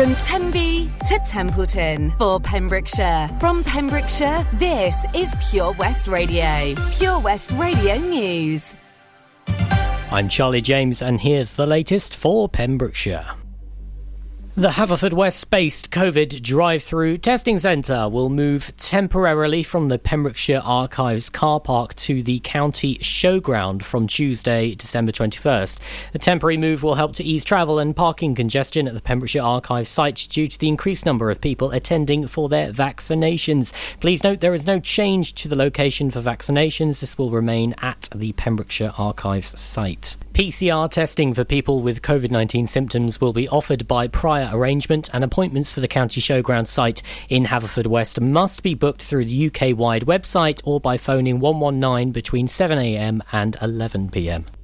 From Tenby to Templeton for Pembrokeshire. From Pembrokeshire, this is Pure West Radio. Pure West Radio News. I'm Charlie James, and here's the latest for Pembrokeshire. The Haverfordwest based COVID drive through testing centre will move temporarily from the Pembrokeshire Archives car park to the county showground from Tuesday, December 21st. The temporary move will help to ease travel and parking congestion at the Pembrokeshire Archives site due to the increased number of people attending for their vaccinations. Please note there is no change to the location for vaccinations, this will remain at the Pembrokeshire Archives site. PCR testing for people with COVID 19 symptoms will be offered by prior arrangement, and appointments for the County Showground site in Haverfordwest must be booked through the UK wide website or by phoning 119 between 7am and 11pm.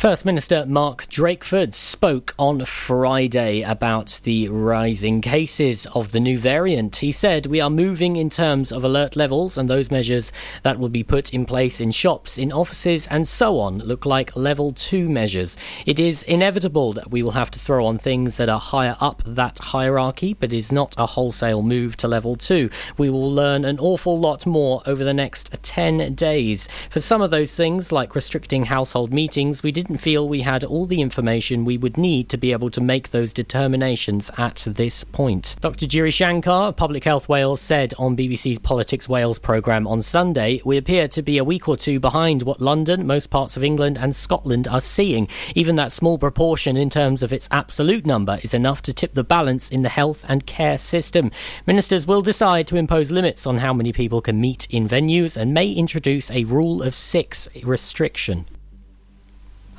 First Minister Mark Drakeford spoke on Friday about the rising cases of the new variant. He said, We are moving in terms of alert levels, and those measures that will be put in place in shops, in offices, and so on look like level two measures. It is inevitable that we will have to throw on things that are higher up that hierarchy, but it is not a wholesale move to level two. We will learn an awful lot more over the next 10 days. For some of those things, like restricting household meetings, we didn't feel we had all the information we would need to be able to make those determinations at this point. Dr. Giri Shankar of Public Health Wales said on BBC's Politics Wales programme on Sunday, We appear to be a week or two behind what London, most parts of England, and Scotland are seeing. Even that small proportion in terms of its absolute number is enough to tip the balance in the health and care system. Ministers will decide to impose limits on how many people can meet in venues and may introduce a rule of six restriction.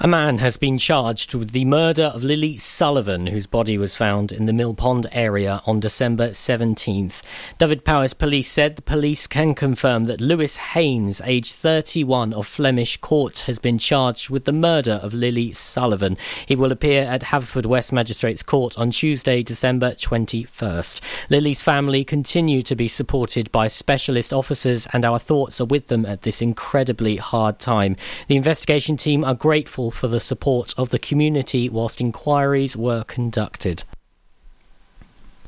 A man has been charged with the murder of Lily Sullivan, whose body was found in the Mill Pond area on December 17th. Dyfed-Powys police said the police can confirm that Lewis Haynes, aged 31 of Flemish Court, has been charged with the murder of Lily Sullivan. He will appear at Haverfordwest Magistrates Court on Tuesday, December 21st. Lily's family continue to be supported by specialist officers, and our thoughts are with them at this incredibly hard time. The investigation team are grateful for the support of the community whilst inquiries were conducted.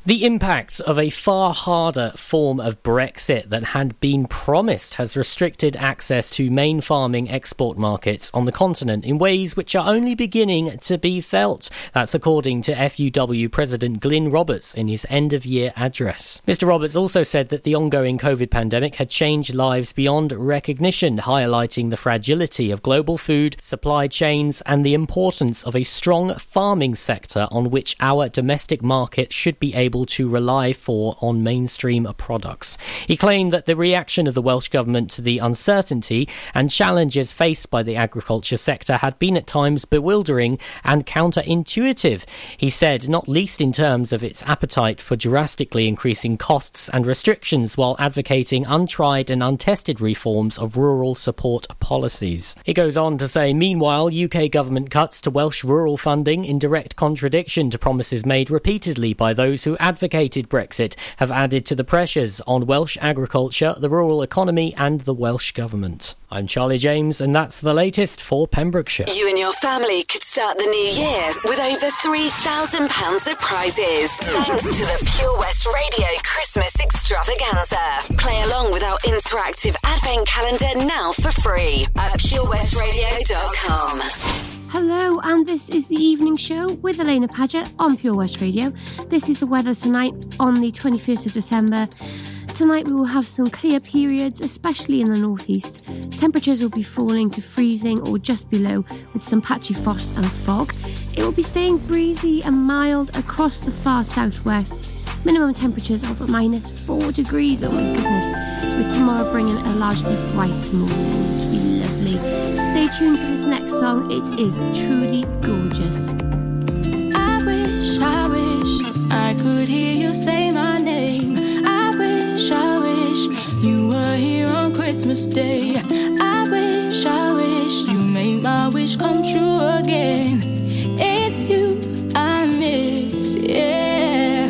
The impacts of a far harder form of Brexit than had been promised has restricted access to main farming export markets on the continent in ways which are only beginning to be felt. That's according to FUW President Glyn Roberts in his end of year address. Mr. Roberts also said that the ongoing COVID pandemic had changed lives beyond recognition, highlighting the fragility of global food supply chains and the importance of a strong farming sector on which our domestic market should be able able to rely for on mainstream products. He claimed that the reaction of the Welsh Government to the uncertainty and challenges faced by the agriculture sector had been at times bewildering and counterintuitive. He said, not least in terms of its appetite for drastically increasing costs and restrictions while advocating untried and untested reforms of rural support policies. He goes on to say, meanwhile, UK government cuts to Welsh rural funding in direct contradiction to promises made repeatedly by those who advocated Brexit have added to the pressures on Welsh agriculture, the rural economy, and the Welsh Government. I'm Charlie James, and that's the latest for Pembrokeshire. You and your family could start the new year with over £3,000 of prizes thanks to the Pure West Radio Christmas Extravaganza. Play along with our interactive advent calendar now for free at purewestradio.com. Hello, and this is the evening show with Alaina Paget on Pure West Radio. This is the weather tonight on the 21st of December. Tonight we will have some clear periods, especially in the northeast. Temperatures will be falling to freezing or just below, with some patchy frost and fog. It will be staying breezy and mild across the far southwest. Minimum temperatures of minus 4 degrees, oh my goodness, with tomorrow bringing a largely bright morning, Stay tuned for this next song, it is truly gorgeous. I wish, I wish I could hear you say my name. I wish, I wish you were here on Christmas Day. I wish, I wish you made my wish come true again. It's you I miss, yeah.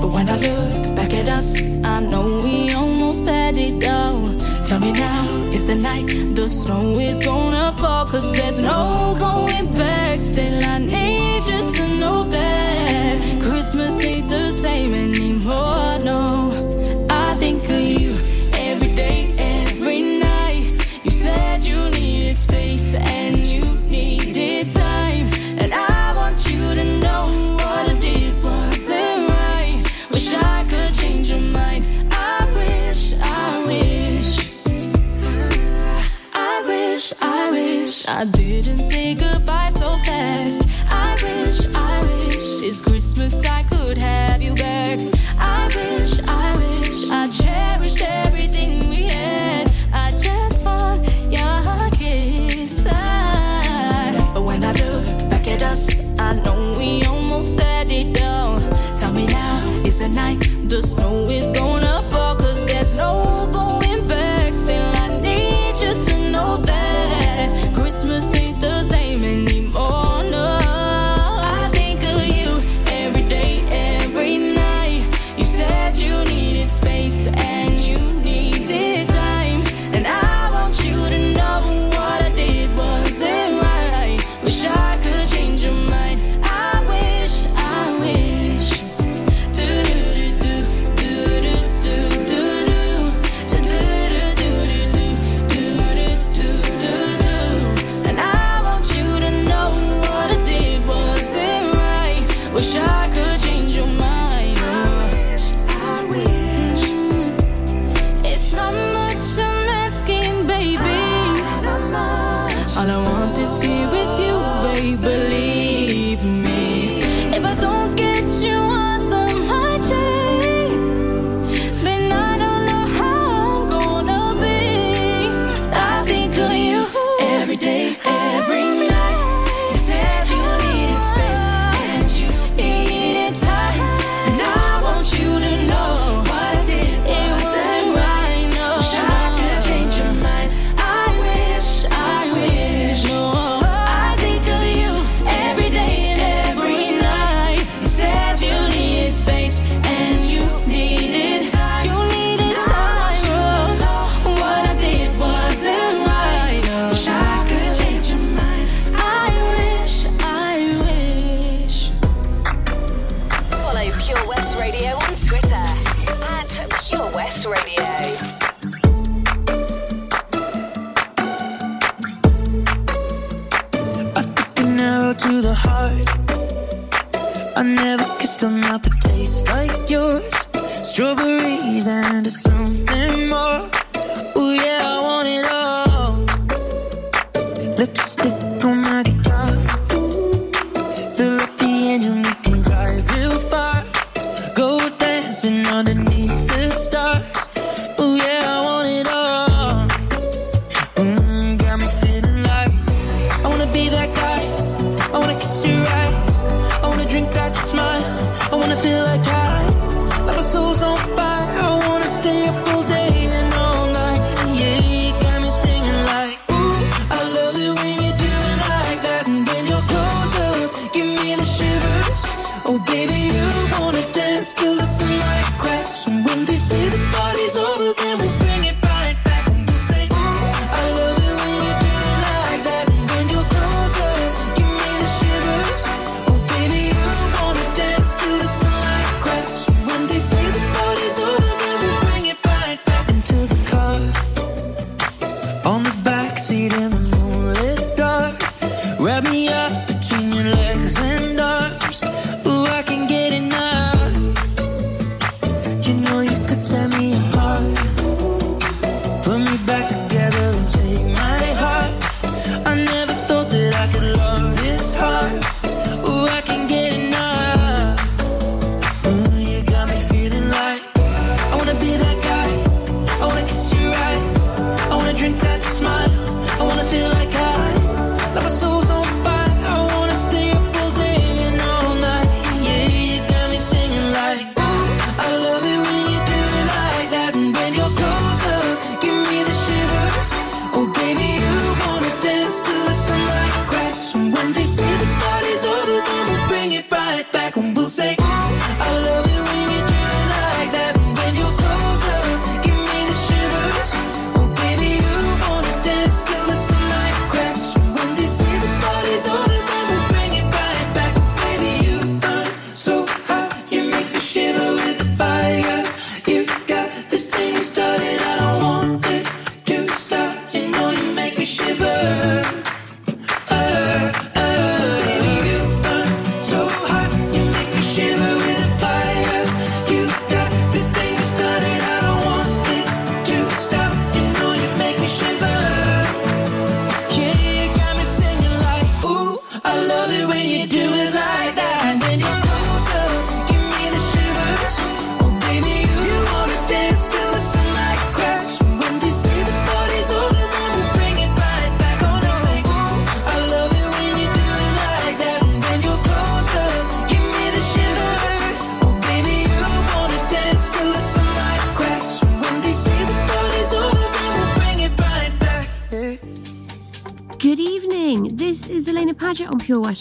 But when I look back at us, I know we almost had it all. Tell me now, is the night the snow is gonna fall Cause there's no going back. Still I need you to know that Christmas ain't the I didn't say goodbye so fast. I wish, I wish this Christmas I could have you back. I wish, I wish I cherished everything.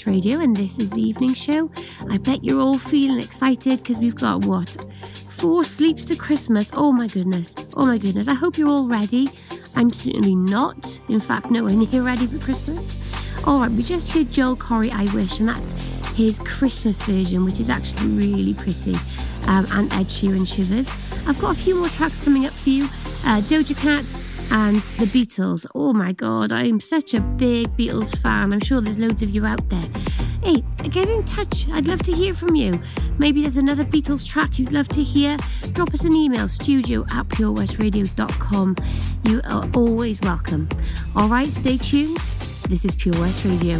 Radio, and this is the evening show. I bet you're all feeling excited because we've got what? Four sleeps to Christmas. Oh my goodness. Oh my goodness. I hope you're all ready. I'm certainly not. In fact, nowhere near ready for Christmas. All right, we just heard Joel Corry, I Wish, and that's his Christmas version, which is actually really pretty, um, and Ed Sheeran Shivers. I've got a few more tracks coming up for you. Uh, Doja Cat, and the Beatles. Oh my god, I'm such a big Beatles fan. I'm sure there's loads of you out there. Hey, get in touch. I'd love to hear from you. Maybe there's another Beatles track you'd love to hear. Drop us an email, studio at purewestradio.com. You are always welcome. All right, stay tuned. This is Pure West Radio.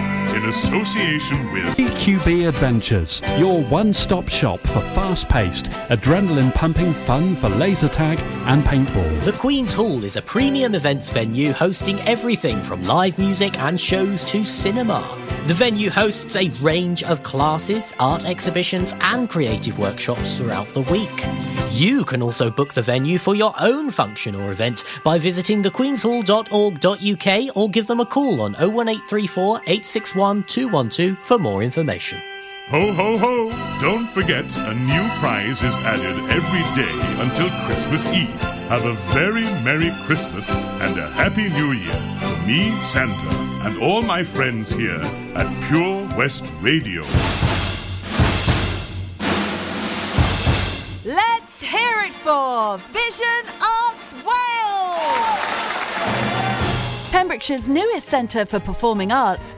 in association with EQB Adventures, your one stop shop for fast paced, adrenaline pumping fun for laser tag and paintball. The Queen's Hall is a premium events venue hosting everything from live music and shows to cinema. The venue hosts a range of classes, art exhibitions, and creative workshops throughout the week. You can also book the venue for your own function or event by visiting thequeenshall.org.uk or give them a call on 01834 861 212 for more information. Ho, ho, ho! Don't forget, a new prize is added every day until Christmas Eve. Have a very Merry Christmas and a Happy New Year from me, Santa, and all my friends here at Pure West Radio. Let's hear it for Vision Arts Wales! Pembrokeshire's newest centre for performing arts,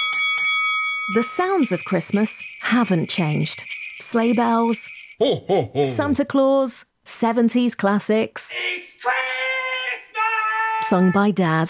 The sounds of Christmas haven't changed. Sleigh bells, Ho, ho, ho! Santa Claus, 70s classics. It's Christmas! Sung by Dad.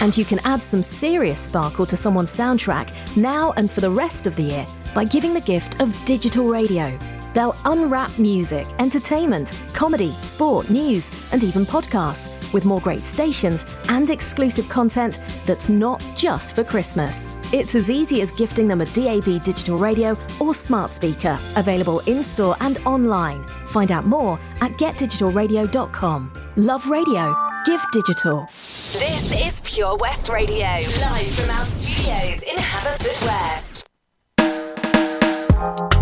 And you can add some serious sparkle to someone's soundtrack now and for the rest of the year by giving the gift of digital radio. They'll unwrap music, entertainment, comedy, sport, news, and even podcasts with more great stations and exclusive content that's not just for Christmas. It's as easy as gifting them a DAB digital radio or smart speaker, available in store and online. Find out more at getdigitalradio.com. Love radio. Give digital. This is Pure West Radio, live from our studios in Haverfordwest. Woman,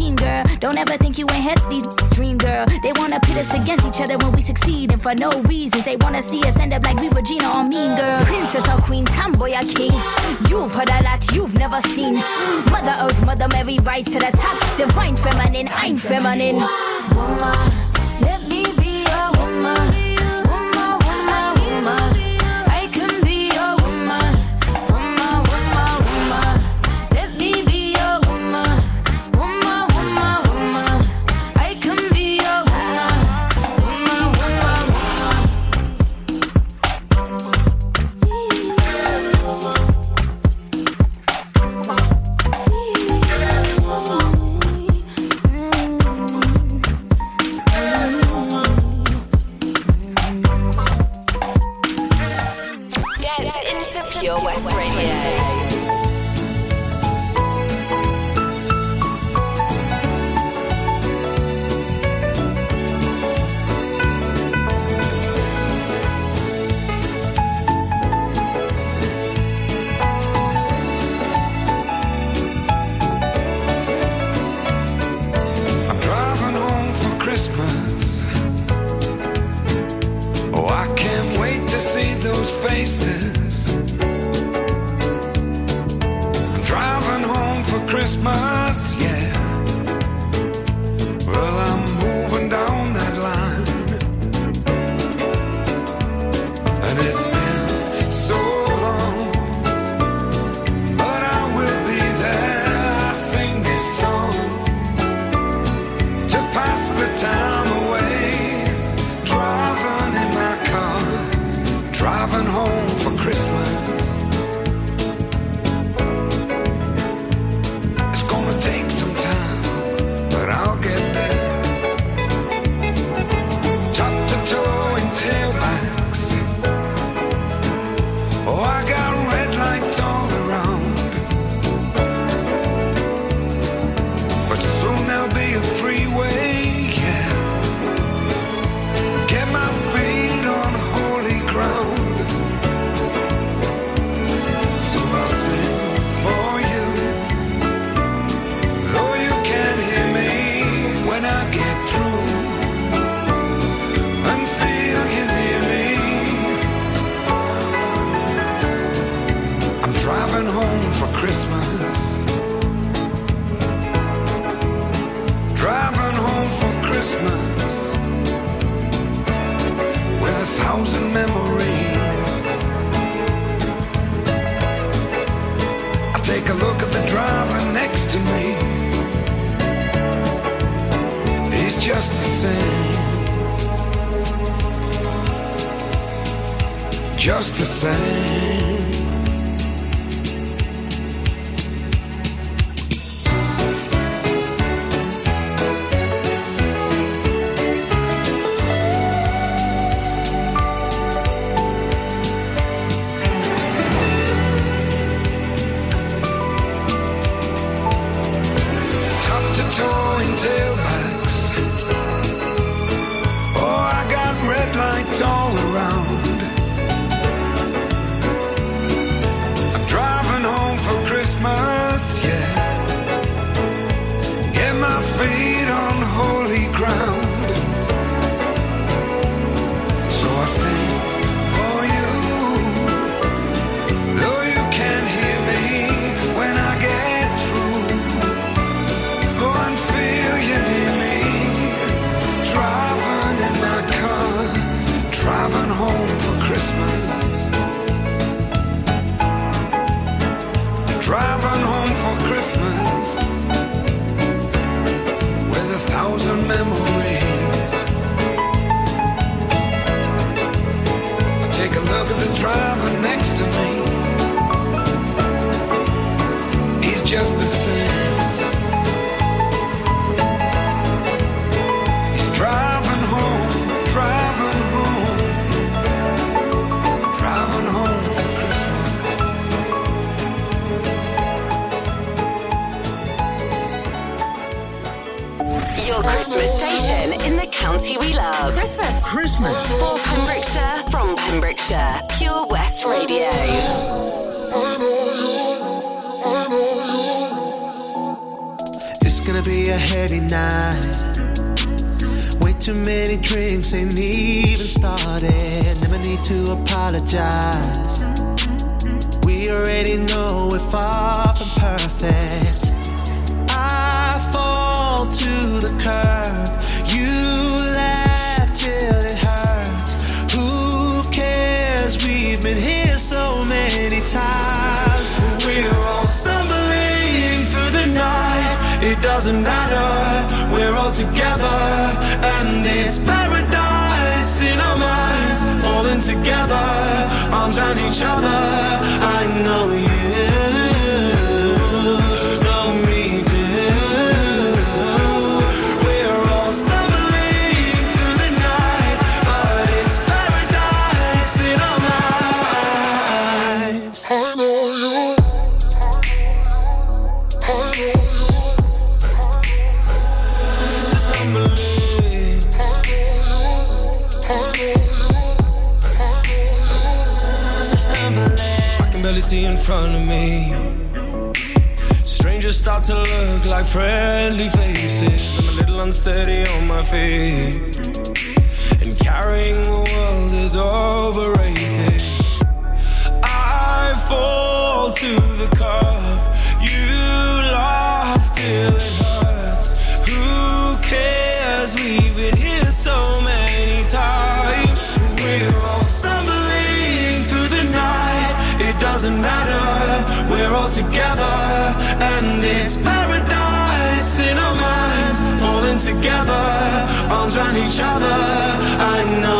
team, girl. Don't ever think you ain't had these dream, girl. They wanna pit us against each other when we succeed, and for no reasons. They wanna see us end up like we Regina or Mean Girl. Princess or Queen, Tomboy or King. You've heard a lot you've never seen. Mother Earth, Mother Mary, rise to the top. Divine feminine, I'm feminine. Woman. home for Christmas. freedom just the same. He's driving home, driving home, driving home for Christmas. Your Christmas station in the county we love. Christmas. Christmas. For Pembrokeshire, from Pembrokeshire, Pure West Radio. Gonna be a heavy night. Way too many drinks ain't even started. Never need to apologize. We already know we're far from perfect. Together, and it's paradise in our minds. Falling together, arms around each other. I know you see in front of me. Strangers start to look like friendly faces. I'm a little unsteady on my feet. And carrying the world is overrated. Together, arms around each other. I know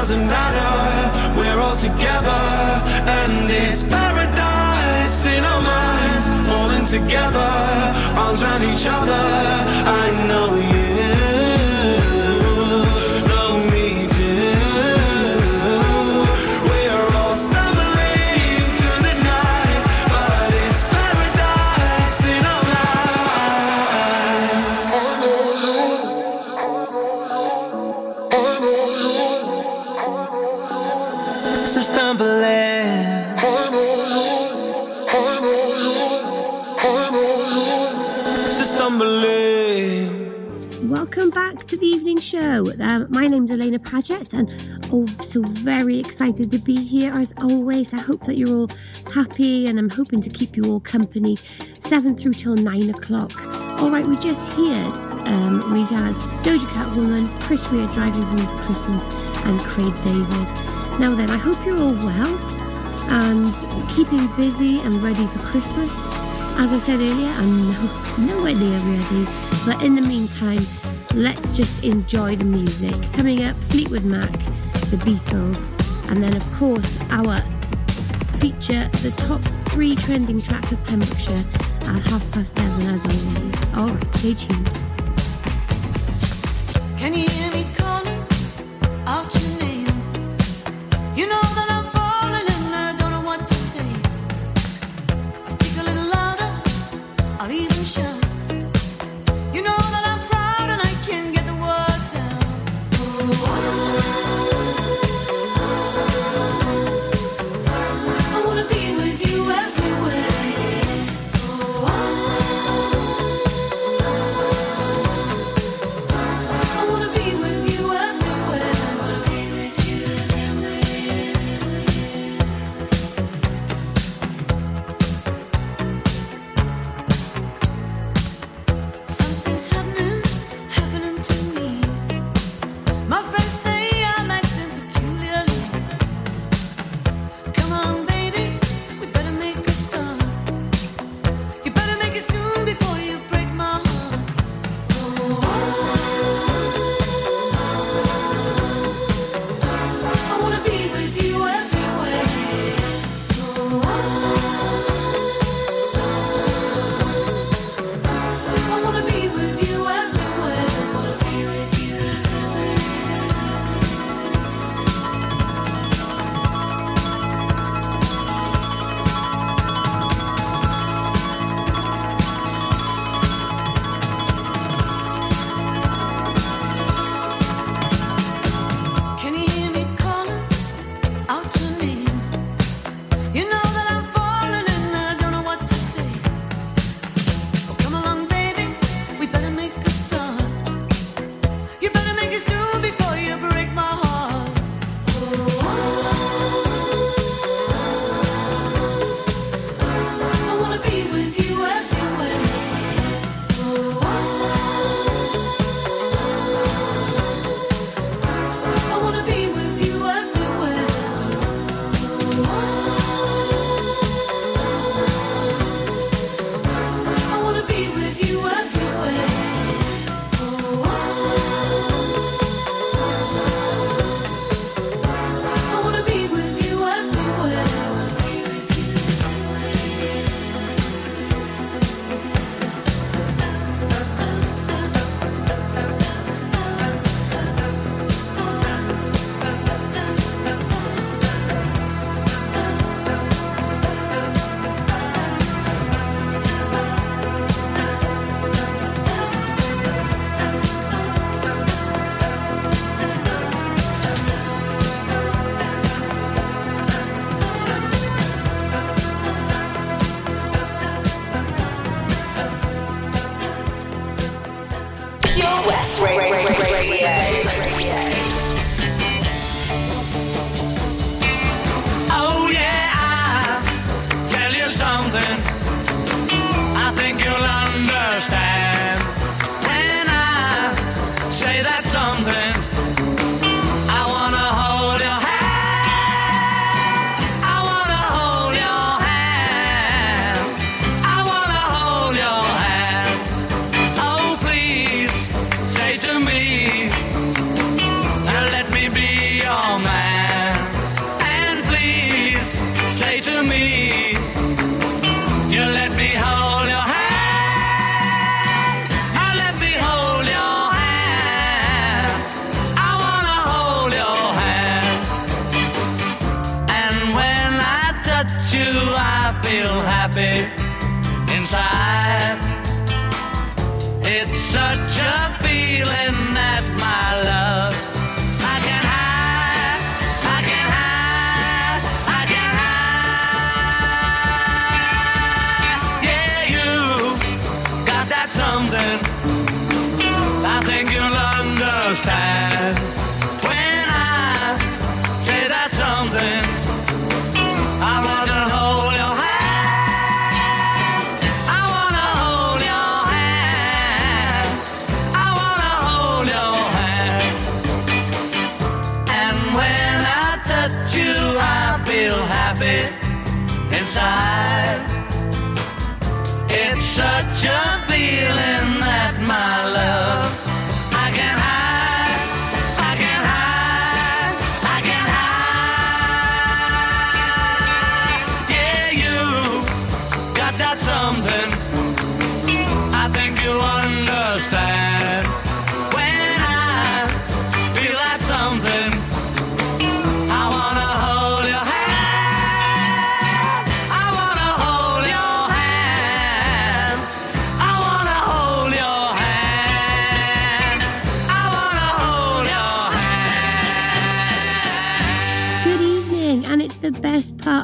doesn't matter. We're all together, and it's paradise in our minds. Falling together, arms around each other. I know show. Um, my name's Alaina Paget, and oh, so very excited to be here as always. I hope that you're all happy, and I'm hoping to keep you all company seven through till nine o'clock. All right, we just heard um, we had Doja Cat Woman, Chris Rea driving home for Christmas, and Craig David. Now then, I hope you're all well and keeping busy and ready for Christmas. As I said earlier, I'm no, nowhere near ready, but in the meantime, let's just enjoy the music. Coming up, Fleetwood Mac, the Beatles, and then, of course, our feature, the top three trending tracks of Pembrokeshire at half past seven, as always. Alright, stay tuned. Can you hear me calling out your name? You know that I'm falling and I don't know what to say. I speak a little louder, I'll even shout.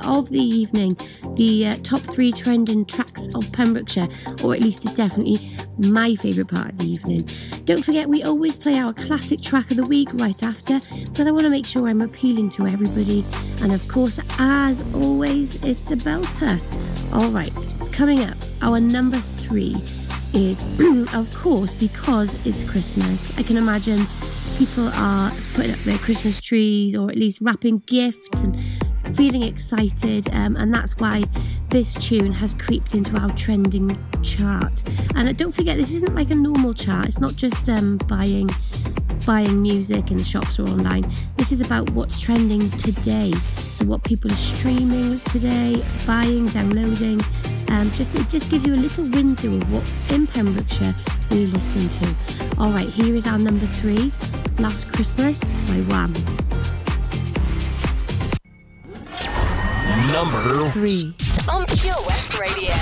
Of the evening. The uh, top three trending tracks of Pembrokeshire, or at least it's definitely my favourite part of the evening. Don't forget, we always play our classic track of the week right after, but I want to make sure I'm appealing to everybody. And of course, as always, it's a belter. All right, coming up, our number three is, of course, because it's Christmas. I can imagine people are putting up their Christmas trees or at least wrapping gifts and feeling excited, um, and that's why this tune has creeped into our trending chart. And don't forget, this isn't like a normal chart. It's not just um, buying buying music in the shops or online. This is about what's trending today. So what people are streaming today, buying, downloading. Um, just it just gives you a little window of what in Pembrokeshire we're listening to. All right, here is our number three, "Last Christmas" by Wham. Number three. On Pure West Radio.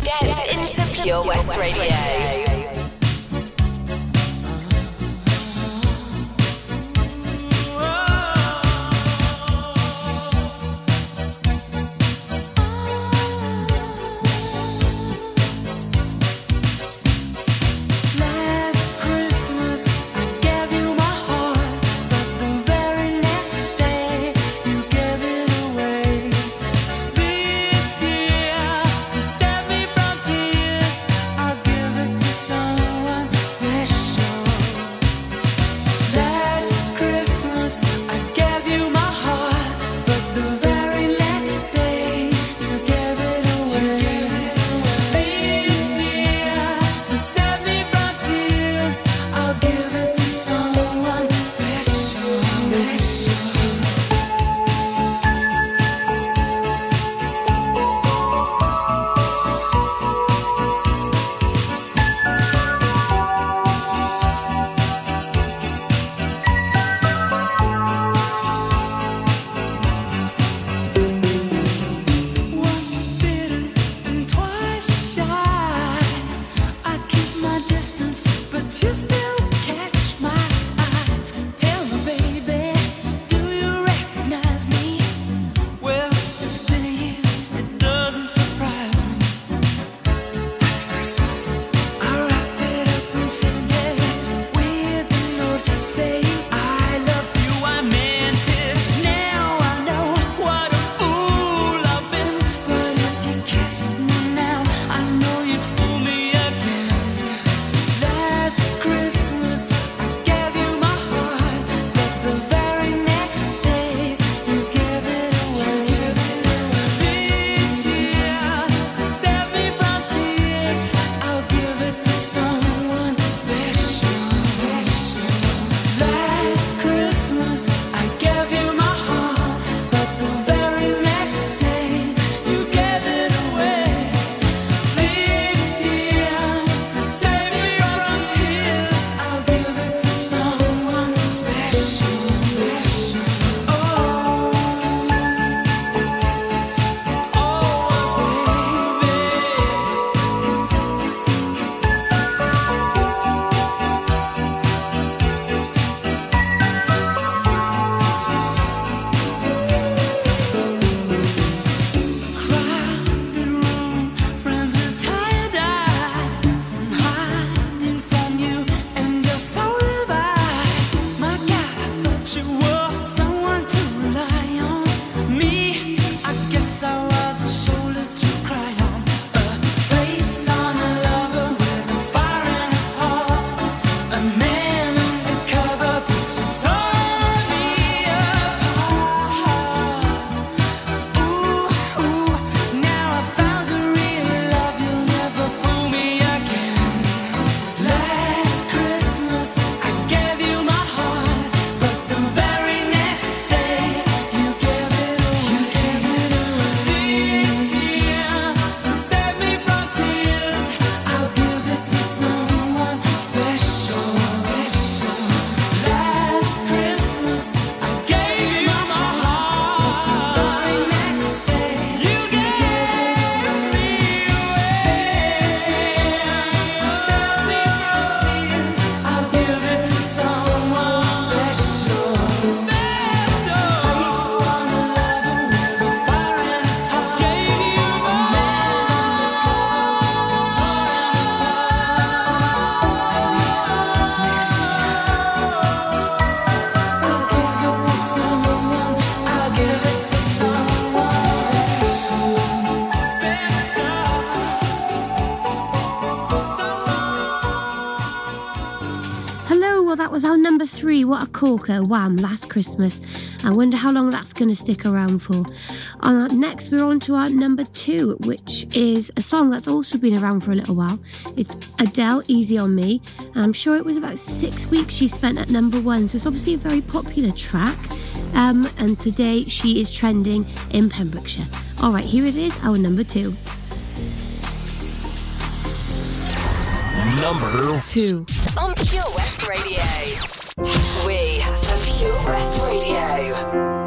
Get into Pure West Radio. Wham, last Christmas. I wonder how long that's going to stick around for. Uh, next, we're on to our number two, which is a song that's also been around for a little while. It's Adele, Easy on Me, and I'm sure it was about six weeks she spent at number one, so it's obviously a very popular track. Um, and today she is trending in Pembrokeshire. All right, here it is, our number two. Number two. On Pure West Radio. We are Pure West Radio.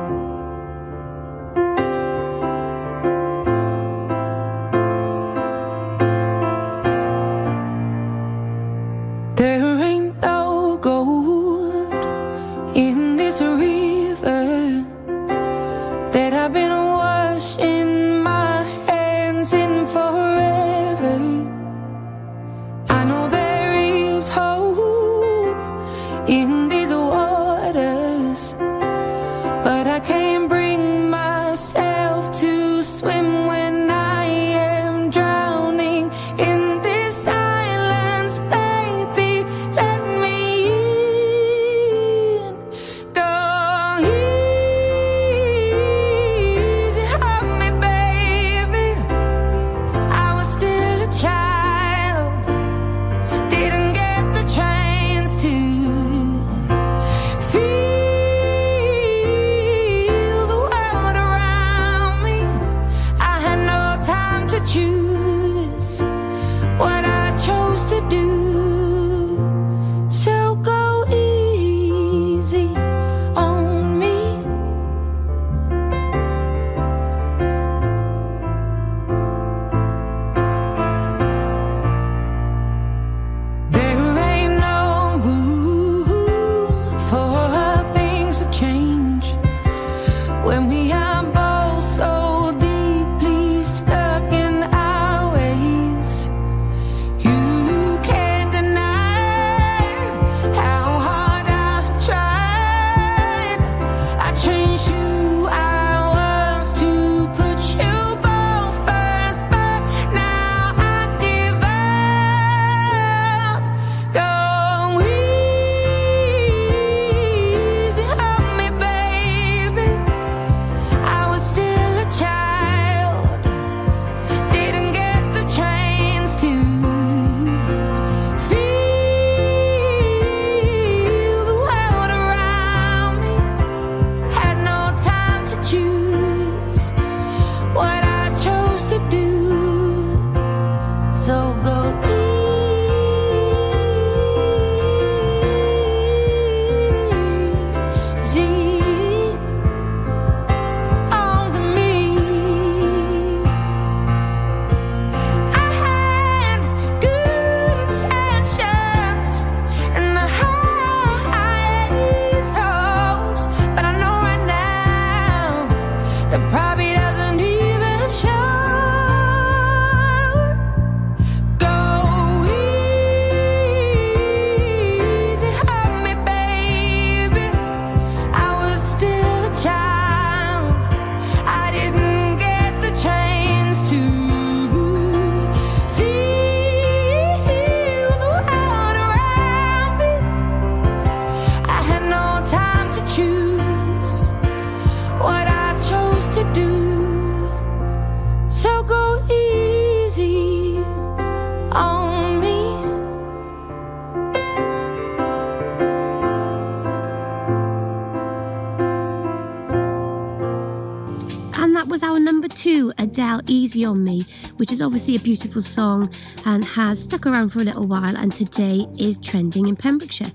On Me, which is obviously a beautiful song and has stuck around for a little while and today is trending in Pembrokeshire.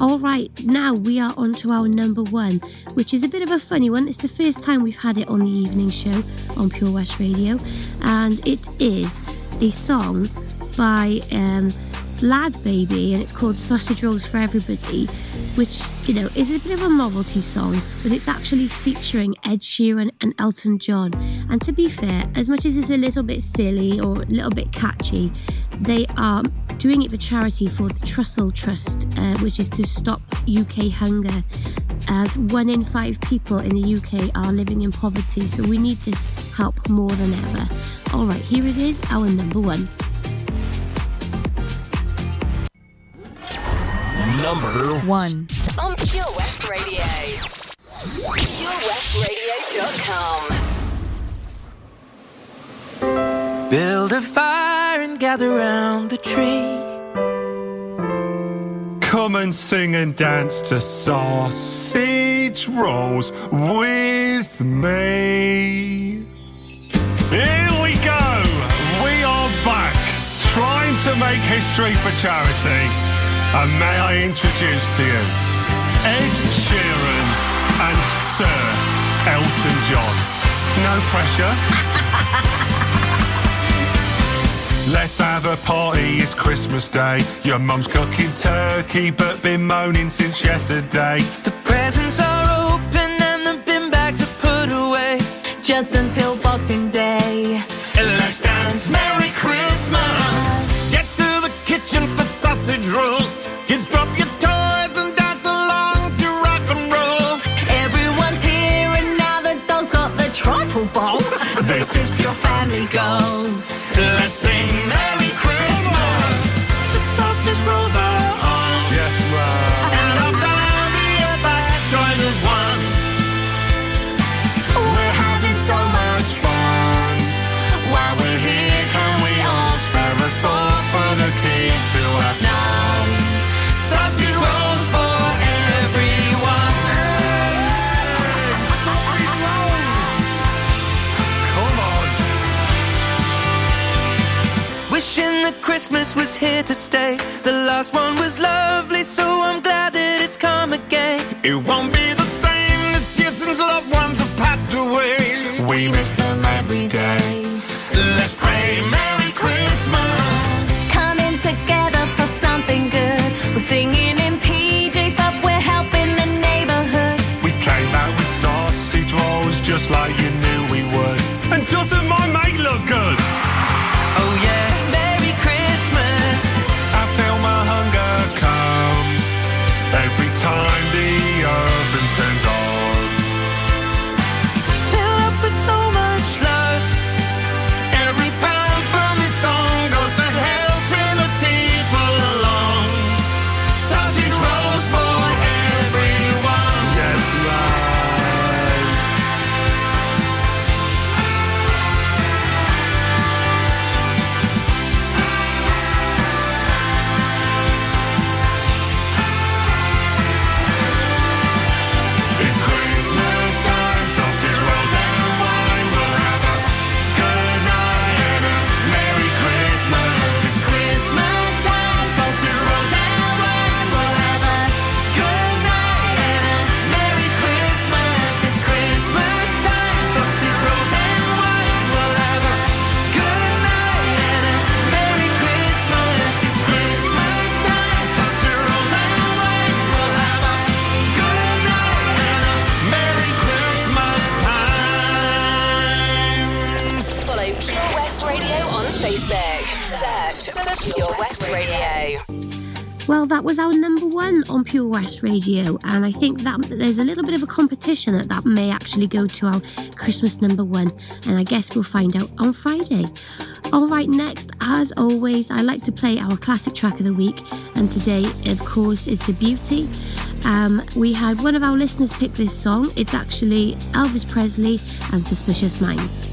All right, now we are on to our number one, which is a bit of a funny one. It's the first time we've had it on the evening show on Pure West Radio, and it is a song by um, LadBaby, and it's called Sausage Rolls for Everybody, which, you know, is a bit of a novelty song, but it's actually featuring Ed Sheeran and Elton John. And to be fair, as much as it's a little bit silly or a little bit catchy, they are doing it for charity for the Trussell Trust, uh, which is to stop UK hunger. As one in five people in the UK are living in poverty, so we need this help more than ever. All right, here it is, our number one. Number one. on Pure West Radio. PureWestRadio.com. Build a fire and gather round the tree. Come and sing and dance to sausage rolls with me. Here we go. We are back, trying to make history for charity. And may I introduce to you Ed Sheeran and Sir Elton John. No pressure. Let's have a party, it's Christmas Day. Your mum's cooking turkey, but been moaning since yesterday. The presents are open and the bin bags are put away. Just until Boxing Day. Let's dance Merry This is pure family goals. Let's last one was lovely, Facebook. Search for Pure West Radio. Well, that was our number one on Pure West Radio, and I think that there's a little bit of a competition that that may actually go to our Christmas number one, and I guess we'll find out on Friday. All right, next, as always, I like to play our classic track of the week, and today, of course, is The Beauty. Um, we had one of our listeners pick this song. It's actually Elvis Presley and Suspicious Minds.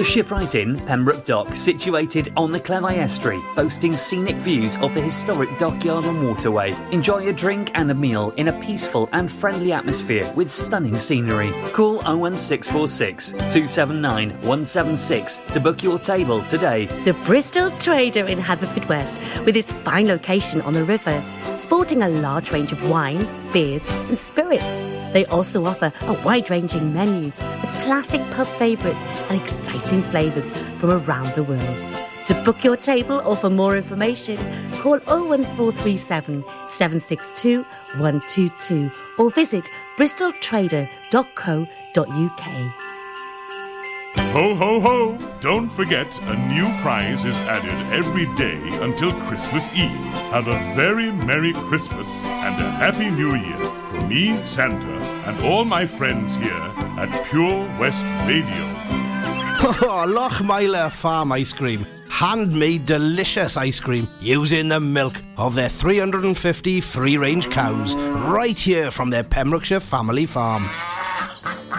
The Shipwright Inn, Pembroke Dock, situated on the Cleddau Estuary, boasting scenic views of the historic dockyard and waterway. Enjoy a drink and a meal in a peaceful and friendly atmosphere with stunning scenery. Call 01646 279 176 to book your table today. The Bristol Trader in Haverfordwest, with its fine location on the river, sporting a large range of wines, beers, and spirits. They also offer a wide ranging menu with classic pub favourites and exciting flavours from around the world. To book your table or for more information, call 01437 762 122 or visit bristoltrader.co.uk. Ho, ho, ho! Don't forget, a new prize is added every day until Christmas Eve. Have a very Merry Christmas and a Happy New Year from me, Santa, and all my friends here at Pure West Radio. Oh, Lochmeyler Farm Ice Cream. Handmade delicious ice cream using the milk of their 350 free range cows right here from their Pembrokeshire family farm.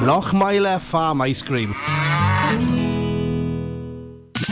Lochmeyler Farm Ice Cream.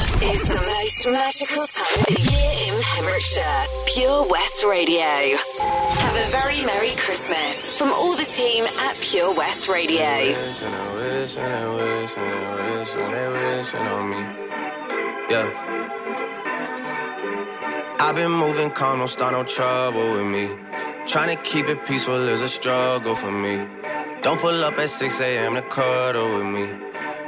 It's the most magical time of the year in Pembrokeshire. Pure West Radio. Have a very Merry Christmas from all the team at Pure West Radio. and I wish and I wish and I wish and they wishing on me. Yeah. I've been moving calm, don't start no trouble with me. Trying to keep it peaceful is a struggle for me. Don't pull up at 6 a.m. to cuddle with me.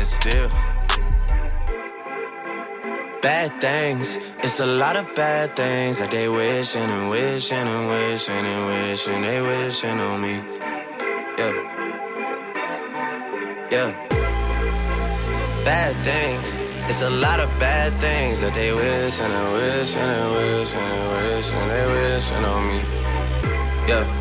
And still. Bad things, it's a lot of bad things that they wishing and wishing and wishing and wishing they wishing on me. Yeah. Yeah. Bad things. It's a lot of bad things that they wish and they wish and they wish and they wish and they wishing on me. Yeah.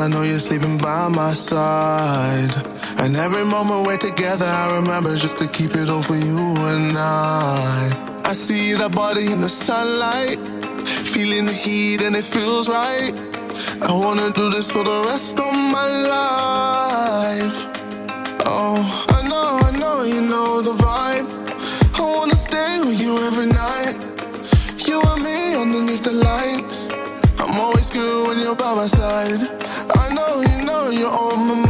I know you're sleeping by my side. And every moment we're together, I remember just to keep it all for you and I. I see that body in the sunlight, feeling the heat and it feels right. I wanna do this for the rest of my life. Oh, I know, I know you know the vibe. I wanna stay with you every night. You and me underneath the lights. I'm always good when you're by my side. You on my mind.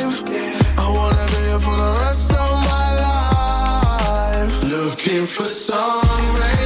Looking for some rays,